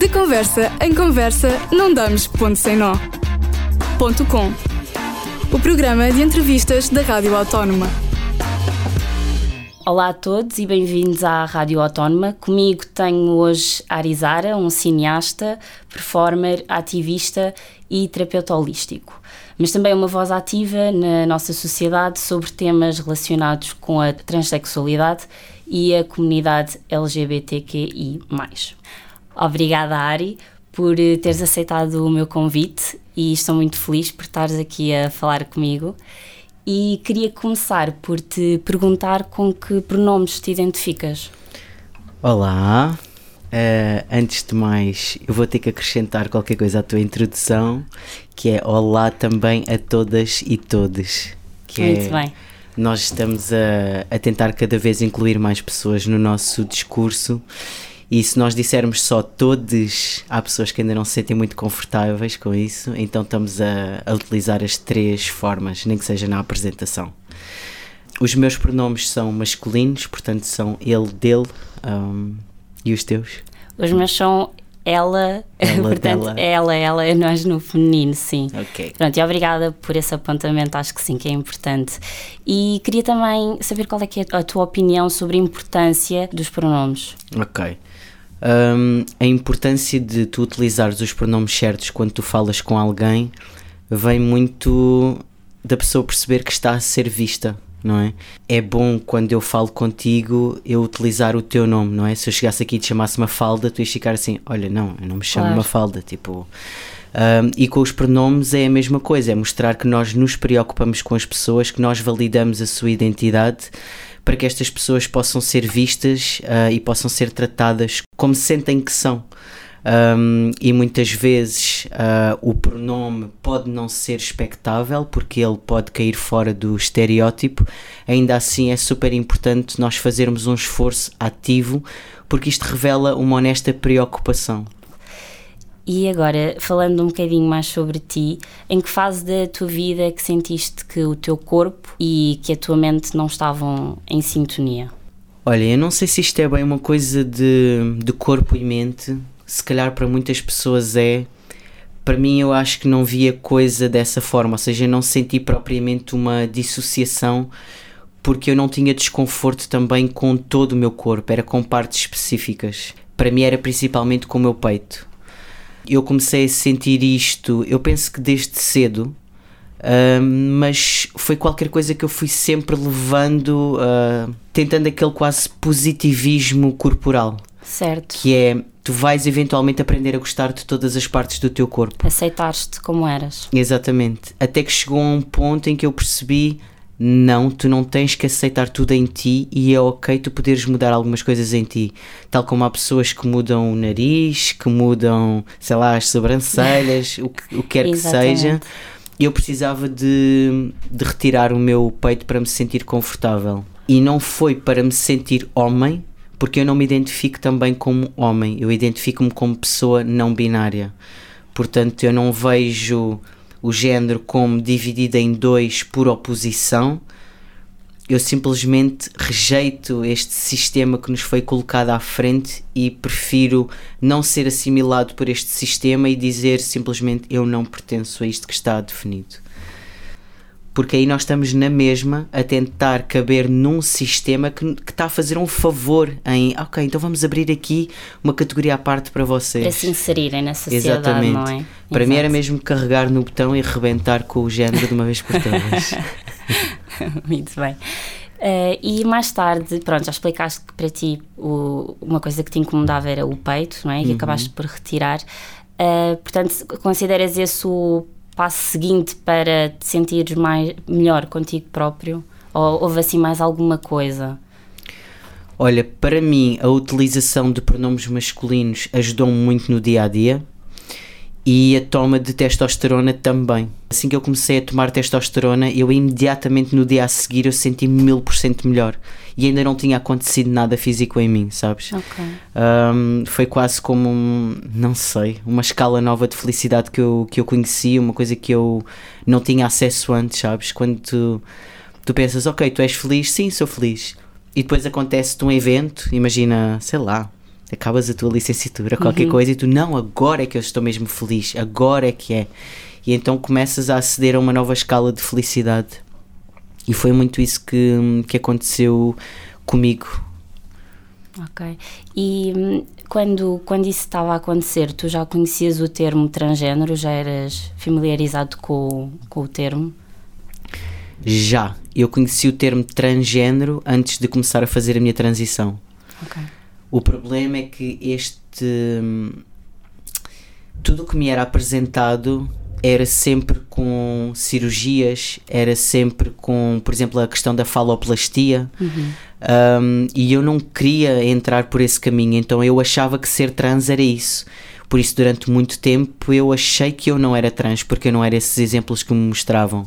De conversa em conversa, não damos ponto sem nó. Ponto com. O programa de entrevistas da Rádio Autónoma. Olá a todos e bem-vindos à Rádio Autónoma. Comigo tenho hoje Arizara, um cineasta, performer, ativista e terapeuta holístico, mas também uma voz ativa na nossa sociedade sobre temas relacionados com a transexualidade e a comunidade LGBTQI. Obrigada, Ari, por teres aceitado o meu convite e estou muito feliz por estares aqui a falar comigo. E queria começar por te perguntar com que pronomes te identificas. Olá, uh, antes de mais, eu vou ter que acrescentar qualquer coisa à tua introdução, que é olá também a todas e todos. Que Muito é, bem. Nós estamos a, a tentar cada vez incluir mais pessoas no nosso discurso e se nós dissermos só todos, há pessoas que ainda não se sentem muito confortáveis com isso, então estamos a, a utilizar as três formas, nem que seja na apresentação. Os meus pronomes são masculinos, portanto são ele, dele, um, e os teus? Os meus são ela, Ela, portanto, dela. ela, ela, é nós no feminino, sim. Ok. Pronto, e obrigada por esse apontamento, acho que sim, que é importante. E queria também saber qual é que é a tua opinião sobre a importância dos pronomes. Ok. Um, a importância de tu utilizares os pronomes certos quando tu falas com alguém vem muito da pessoa perceber que está a ser vista, não é? É bom quando eu falo contigo eu utilizar o teu nome, não é? Se eu chegasse aqui e te chamasse uma falda, tu ias ficar assim: olha, não, eu não me chamo Claro. uma falda, tipo. Um, e com os pronomes é a mesma coisa, é mostrar que nós nos preocupamos com as pessoas, que nós validamos a sua identidade para que estas pessoas possam ser vistas ah, e possam ser tratadas como sentem que são. Um, e muitas vezes ah, o pronome pode não ser expectável porque ele pode cair fora do estereótipo, ainda assim é super importante nós fazermos um esforço ativo porque isto revela uma honesta preocupação. E agora, falando um bocadinho mais sobre ti, em que fase da tua vida é que sentiste que o teu corpo e que a tua mente não estavam em sintonia? Olha, eu não sei se isto é bem uma coisa de, de corpo e mente, se calhar para muitas pessoas é. Para mim, eu acho que não via coisa dessa forma, ou seja, eu não senti propriamente uma dissociação porque eu não tinha desconforto também com todo o meu corpo, era com partes específicas. Para mim, era principalmente com o meu peito. Eu comecei a sentir isto, eu penso que desde cedo, Uh, mas foi qualquer coisa que eu fui sempre levando, uh, tentando aquele quase positivismo corporal, Certo? que é tu vais eventualmente aprender a gostar de todas as partes do teu corpo. Aceitaste como eras. Exatamente. Até que chegou a um ponto em que eu percebi. Não, tu não tens que aceitar tudo em ti e é ok tu poderes mudar algumas coisas em ti. Tal como há pessoas que mudam o nariz, que mudam, sei lá, as sobrancelhas, o que, o que quer que seja eu precisava de, de retirar o meu peito para me sentir confortável. E não foi para me sentir homem, porque eu não me identifico também como homem, eu identifico-me como pessoa não binária. Portanto, eu não vejo o género como dividido em dois por oposição. Eu simplesmente rejeito este sistema que nos foi colocado à frente e prefiro não ser assimilado por este sistema e dizer simplesmente eu não pertenço a isto que está definido. Porque aí nós estamos na mesma a tentar caber num sistema que, que está a fazer um favor em ok, então vamos abrir aqui uma categoria à parte para vocês. Para se inserirem na sociedade, Exatamente. não é? Para mim era mesmo carregar no botão e rebentar com o género de uma vez por todas. Muito bem. Eh, e mais tarde, pronto, já explicaste que para ti o- uma coisa que te incomodava era o peito, não é? E acabaste por retirar. Eh, portanto, consideras esse o passo seguinte para te sentires mais, melhor contigo próprio? Ou houve assim mais alguma coisa? Olha, para mim a utilização de pronomes masculinos ajudou-me muito no dia a dia e a toma de testosterona também. Assim que eu comecei a tomar testosterona, eu imediatamente no dia a seguir eu senti-me mil por cento melhor e ainda não tinha acontecido nada físico em mim, sabes? Ok. Um, foi quase como, um, não sei, uma escala nova de felicidade que eu, que eu conheci, uma coisa que eu não tinha acesso antes, sabes? Quando tu, tu pensas, ok, tu és feliz, sim, sou feliz. E depois acontece-te um evento, imagina, sei lá, acabas a tua licenciatura, qualquer coisa, e tu, não, agora é que eu estou mesmo feliz, agora é que é. E então começas a aceder a uma nova escala de felicidade. E foi muito isso que, que aconteceu comigo. Ok. E hum, quando, quando isso estava a acontecer, tu já conhecias o termo transgênero? Já eras familiarizado com, com o termo? Já. Eu conheci o termo transgênero antes de começar a fazer a minha transição. Ok. O problema é que este. hum, Tudo o que me era apresentado era sempre com cirurgias, era sempre com, por exemplo, a questão da faloplastia. Um, e eu não queria entrar por esse caminho, então eu achava que ser trans era isso. Por isso, durante muito tempo, eu achei que eu não era trans, porque eu não era esses exemplos que me mostravam.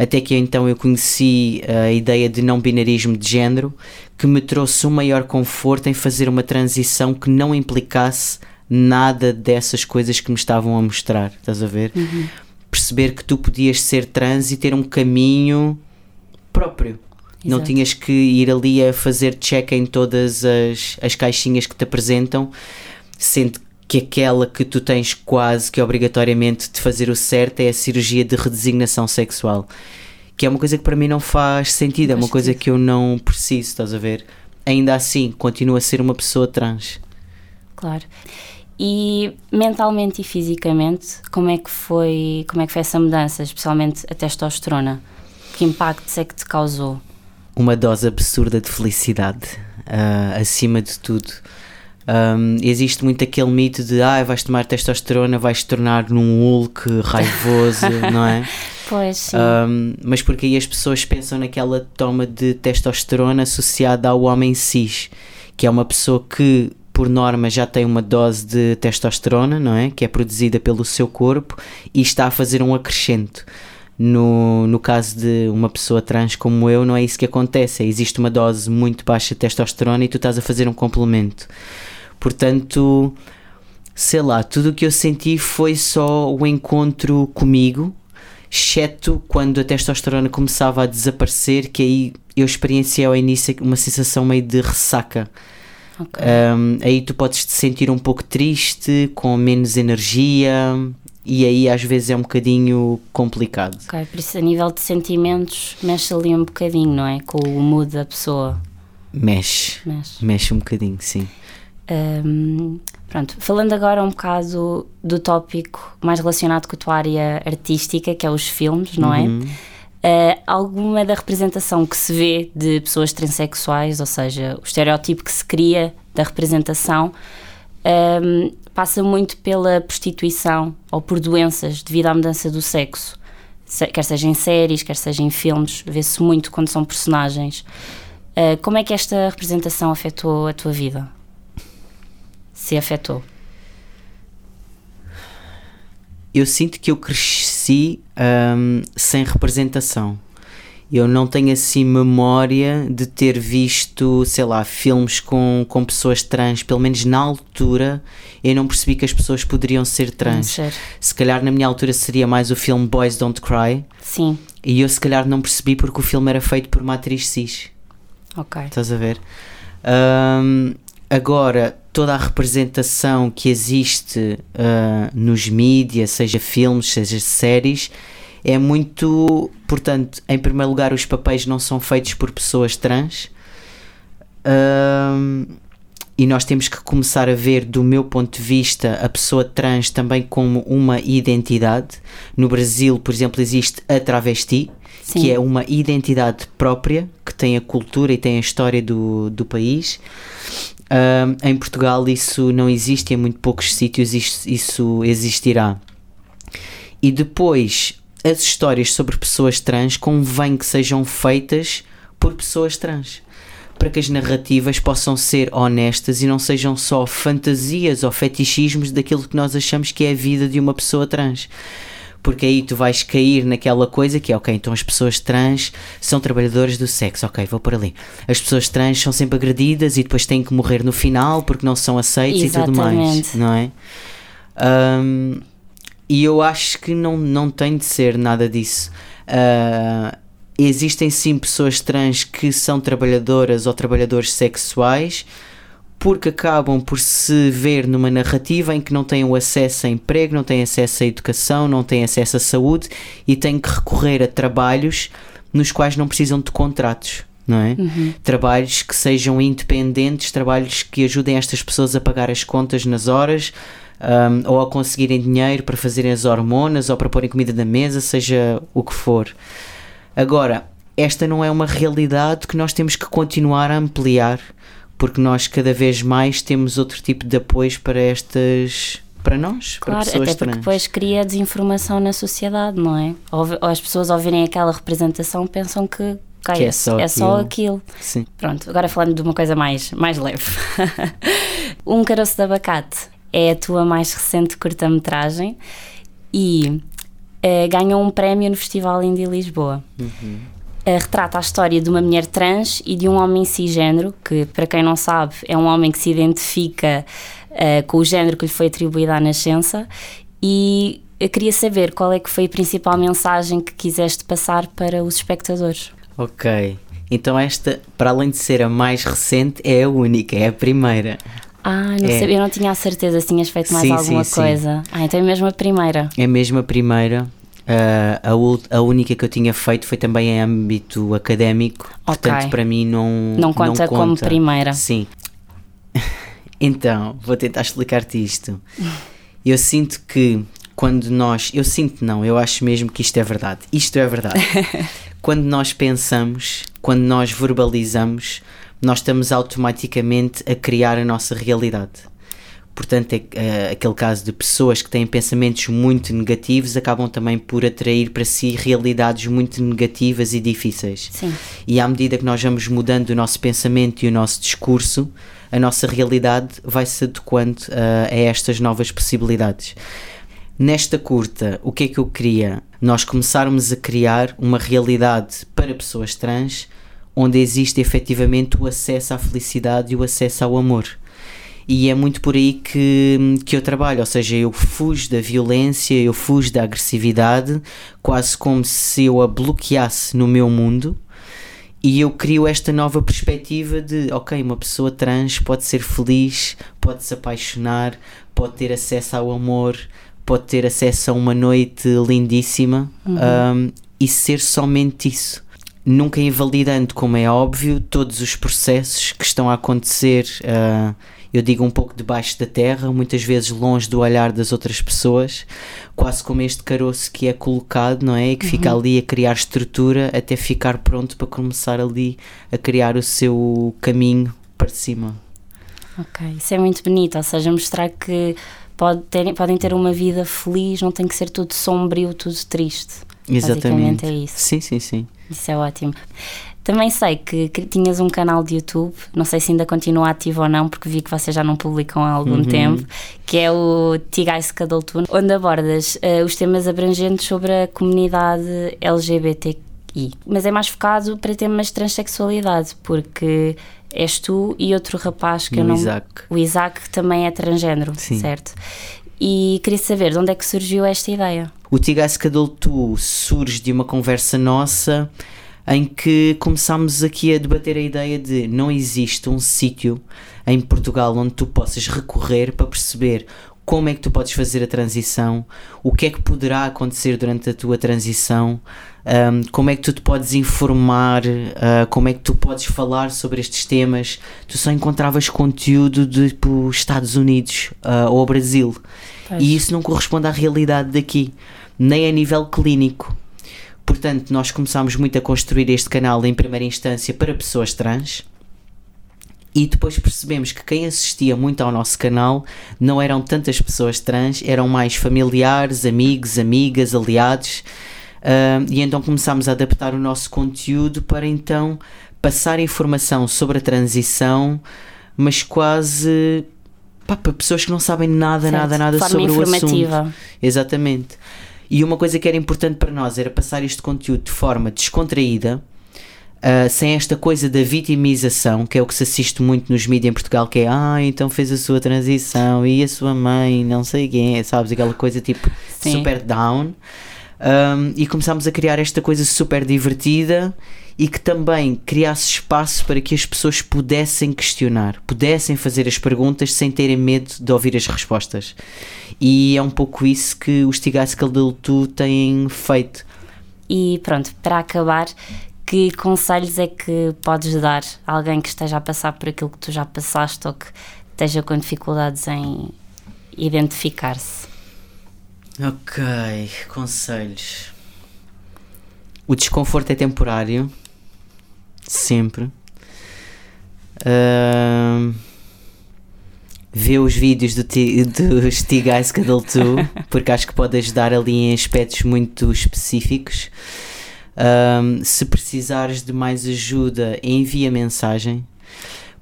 Até que então eu conheci a ideia de não binarismo de género, que me trouxe um maior conforto em fazer uma transição que não implicasse nada dessas coisas que me estavam a mostrar. Estás a ver? Perceber que tu podias ser trans e ter um caminho próprio. Não Exato. tinhas que ir ali a fazer check em todas as, as caixinhas que te apresentam, sendo que aquela que tu tens quase que obrigatoriamente de fazer o certo é a cirurgia de redesignação sexual. Que é uma coisa que para mim não faz sentido, é uma coisa que eu não preciso, estás a ver? Ainda assim, continuo a ser uma pessoa trans. Claro. E mentalmente e fisicamente, como é que foi, como é que foi essa mudança, especialmente a testosterona? Que impactos é que te causou? uma dose absurda de felicidade, ah, acima de tudo. Um, existe muito aquele mito de ah, vais tomar testosterona, vais te tornar num Hulk raivoso, não é? Pois, sim. Um, mas porque aí as pessoas pensam naquela toma de testosterona associada ao homem cis, que é uma pessoa que, por norma, já tem uma dose de testosterona, não é? Que é produzida pelo seu corpo e está a fazer um acrescento. No, no caso de uma pessoa trans como eu, não é isso que acontece. Existe uma dose muito baixa de testosterona e tu estás a fazer um complemento. Portanto, sei lá, tudo o que eu senti foi só o encontro comigo, exceto quando a testosterona começava a desaparecer, que aí eu experienciei ao início uma sensação meio de ressaca. Um, aí tu podes te sentir um pouco triste, com menos energia, e aí às vezes é um bocadinho complicado. Ok, por isso a nível de sentimentos mexe ali um bocadinho, não é? Com o mood da pessoa. Mexe, Mexe. mexe um bocadinho, sim. Hum, pronto, falando agora um bocado do tópico mais relacionado com a tua área artística, que é os filmes, não é? Uh, alguma da representação que se vê de pessoas transexuais, ou seja, o estereótipo que se cria da representação, um, passa muito pela prostituição ou por doenças devido à mudança do sexo. Se- quer seja em séries, quer seja em filmes, vê-se muito quando são personagens. Uh, como é que esta representação afetou a tua vida? Se afetou. eu sinto que eu cresci hum, sem representação. Eu não tenho assim memória de ter visto, sei lá, filmes com, com pessoas trans. Pelo menos na altura eu não percebi que as pessoas poderiam ser trans. ser. Se calhar na minha altura seria mais o filme Boys Don't Cry. Sim, E eu se calhar não percebi porque o filme era feito por uma atriz cis. ok. Estás a ver? Ahm, agora, toda a representação que existe ah, nos mídias, seja filmes, seja séries, é muito. Portanto, em primeiro lugar, os papéis não são feitos por pessoas trans. Ahm, e nós temos que começar a ver, do meu ponto de vista, a pessoa trans também como uma identidade. No Brasil, por exemplo, existe a travesti, Sim. que é uma identidade própria, que tem a cultura e tem a história do, do país. Ahm, em Portugal isso não existe, em muito poucos sítios isso, isso existirá. E depois, as histórias sobre pessoas trans convém que sejam feitas por pessoas trans. Para que as narrativas possam ser honestas e não sejam só fantasias ou fetichismos daquilo que nós achamos que é a vida de uma pessoa trans. Porque aí tu vais cair naquela coisa que é, ok, então as pessoas trans são trabalhadoras do sexo, ok, vou por ali. As pessoas trans são sempre agredidas e depois têm que morrer no final porque não são aceites e tudo mais, não é? Ahm, e eu acho que não, não tem de ser nada disso. Ah, existem sim pessoas trans que são trabalhadoras ou trabalhadores sexuais porque acabam por se ver numa narrativa em que não têm o acesso a emprego, não têm acesso à educação, não têm acesso à saúde e têm que recorrer a trabalhos nos quais não precisam de contratos. Não é? Uhum. Trabalhos que sejam independentes, trabalhos que ajudem estas pessoas a pagar as contas nas horas, um, ou a conseguirem dinheiro para fazerem as hormonas ou para porem comida na mesa, seja o que for. Agora, esta não é uma realidade que nós temos que continuar a ampliar, porque nós cada vez mais temos outro tipo de apoios para estas. Para nós, para Claro, pessoas até porque trans. depois cria desinformação na sociedade, não é? Ou, ou as pessoas ao verem aquela representação pensam que, ok, Que é só é só aquilo. aquilo. Sim. Pronto, agora falando de uma coisa mais, mais leve. um caroço de abacate é a tua mais recente curta-metragem e eh, ganhou um prémio no Festival Indie Lisboa. Eh, retrata a história de uma mulher trans e de um homem cisgênero, que, para quem não sabe, é um homem que se identifica eh, com o género que lhe foi atribuído à nascença. E eu queria saber qual é que foi a principal mensagem que quiseste passar para os espectadores. Ok. Então esta, para além de ser a mais recente, é a única, é a primeira. Ah, não É. sabia, eu não tinha a certeza se tinhas feito mais Sim, alguma sim, sim. coisa. Ah, então é mesmo a primeira. É mesmo a primeira. Ah, a, a única que eu tinha feito foi também em âmbito académico, portanto Ok. para mim não, Não conta como primeira. Sim. Então, vou tentar explicar-te isto. Eu sinto que quando nós. Eu sinto não, eu acho mesmo que isto é verdade. Isto é verdade. quando nós pensamos, quando nós verbalizamos, nós estamos automaticamente a criar a nossa realidade. Portanto, é, é aquele caso de pessoas que têm pensamentos muito negativos acabam também por atrair para si realidades muito negativas e difíceis. Sim. E à medida que nós vamos mudando o nosso pensamento e o nosso discurso, a nossa realidade vai se adequando ah, a estas novas possibilidades. Nesta curta, o que é que eu queria? Nós começarmos a criar uma realidade para pessoas trans onde existe efetivamente o acesso à felicidade e o acesso ao amor. E é muito por aí que, que eu trabalho, ou seja, eu fujo da violência, eu fujo da agressividade, quase como se eu a bloqueasse no meu mundo. E eu crio esta nova perspectiva de, ok, uma pessoa trans pode ser feliz, pode se apaixonar, pode ter acesso ao amor, pode ter acesso a uma noite lindíssima um, e ser somente isso. Nunca invalidando, como é óbvio, todos os processos que estão a acontecer, uh, eu digo um pouco debaixo da terra, muitas vezes longe do olhar das outras pessoas, quase como este caroço que é colocado, não é? E que fica ali a criar estrutura até ficar pronto para começar ali a criar o seu caminho para cima. Ok, isso é muito bonito, ou seja, mostrar que pode ter- podem ter uma vida feliz, não tem que ser tudo sombrio, tudo triste. Exatamente. É isso. Sim, sim, sim. Isso é ótimo. Também sei que, que tinhas um canal de YouTube, não sei se ainda continua ativo ou não, porque vi que vocês já não publicam há algum Uhum. tempo, que é o Tigais Cadaltun, onde abordas eh, os temas abrangentes sobre a comunidade LGBTI. Mas é mais focado para temas de transexualidade, porque és tu e outro rapaz que eu O não. Isaac. O Isaac também é transgênero, certo? E queria saber de onde é que surgiu esta ideia. O Tigais Cadoltu surge de uma conversa nossa em que começámos aqui a debater a ideia de não existe um sítio em Portugal onde tu possas recorrer para perceber como é que tu podes fazer a transição, o que é que poderá acontecer durante a tua transição, um, como é que tu te podes informar, uh, como é que tu podes falar sobre estes temas. Tu só encontravas conteúdo de tipo, Estados Unidos uh, ou Brasil. Pois. E isso não corresponde à realidade daqui, nem a nível clínico. Portanto, nós começámos muito a construir este canal em primeira instância para pessoas trans. E depois percebemos que quem assistia muito ao nosso canal não eram tantas pessoas trans, eram mais familiares, amigos, amigas, aliados. Ah, e então começámos a adaptar o nosso conteúdo para então passar informação sobre a transição, mas quase pá, para pessoas que não sabem nada, Certo, nada, nada forma sobre o assunto. informativa. Exatamente. E uma coisa que era importante para nós era passar este conteúdo de forma descontraída, ah, sem esta coisa da vitimização, que é o que se assiste muito nos mídias em Portugal, que é ah, então fez a sua transição e a sua mãe, não sei quem, sabes? Aquela coisa tipo Sim. super down. Um, e começámos a criar esta coisa super divertida e que também criasse espaço para que as pessoas pudessem questionar, pudessem fazer as perguntas sem terem medo de ouvir as respostas. E é um pouco isso que os Tigascal Tu têm feito. E pronto, para acabar, que conselhos é que podes dar a alguém que esteja a passar por aquilo que tu já passaste ou que esteja com dificuldades em identificar-se? Ok, conselhos. O desconforto é temporário, sempre. Uh, vê os vídeos do, do Stigas Cuddle 2, porque acho que pode ajudar ali em aspectos muito específicos. Uh, se precisares de mais ajuda, envia mensagem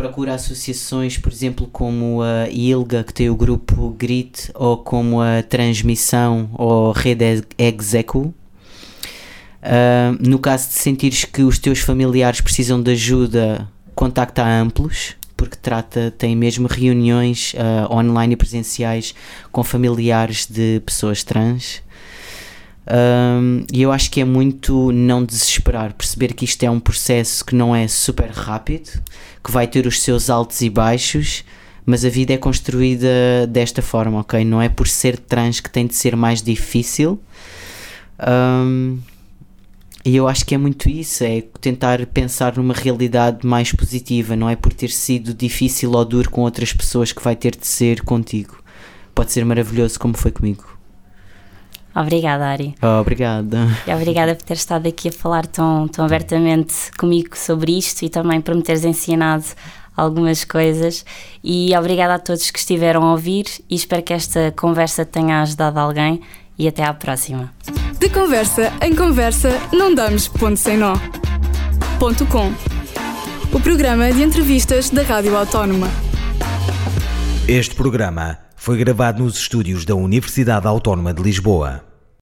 procura associações, por exemplo, como a ILGA, que tem o grupo GRIT, ou como a Transmissão ou Rede Execo. Uh, no caso de sentires que os teus familiares precisam de ajuda, contacta a Amplos, porque trata, tem mesmo reuniões uh, online e presenciais com familiares de pessoas trans. Um, e eu acho que é muito não desesperar, perceber que isto é um processo que não é super rápido, que vai ter os seus altos e baixos, mas a vida é construída desta forma, ok? Não é por ser trans que tem de ser mais difícil. Um, e eu acho que é muito isso, é tentar pensar numa realidade mais positiva, não é por ter sido difícil ou duro com outras pessoas que vai ter de ser contigo. Pode ser maravilhoso como foi comigo. Obrigada, Ari. Oh, obrigada. E obrigada por ter estado aqui a falar tão, tão abertamente comigo sobre isto e também por me teres ensinado algumas coisas. E obrigada a todos que estiveram a ouvir e espero que esta conversa tenha ajudado alguém. E até à próxima. De conversa em conversa, não damos ponto sem nó. Ponto com. O programa de entrevistas da Rádio Autónoma. Este programa foi gravado nos estúdios da Universidade Autónoma de Lisboa.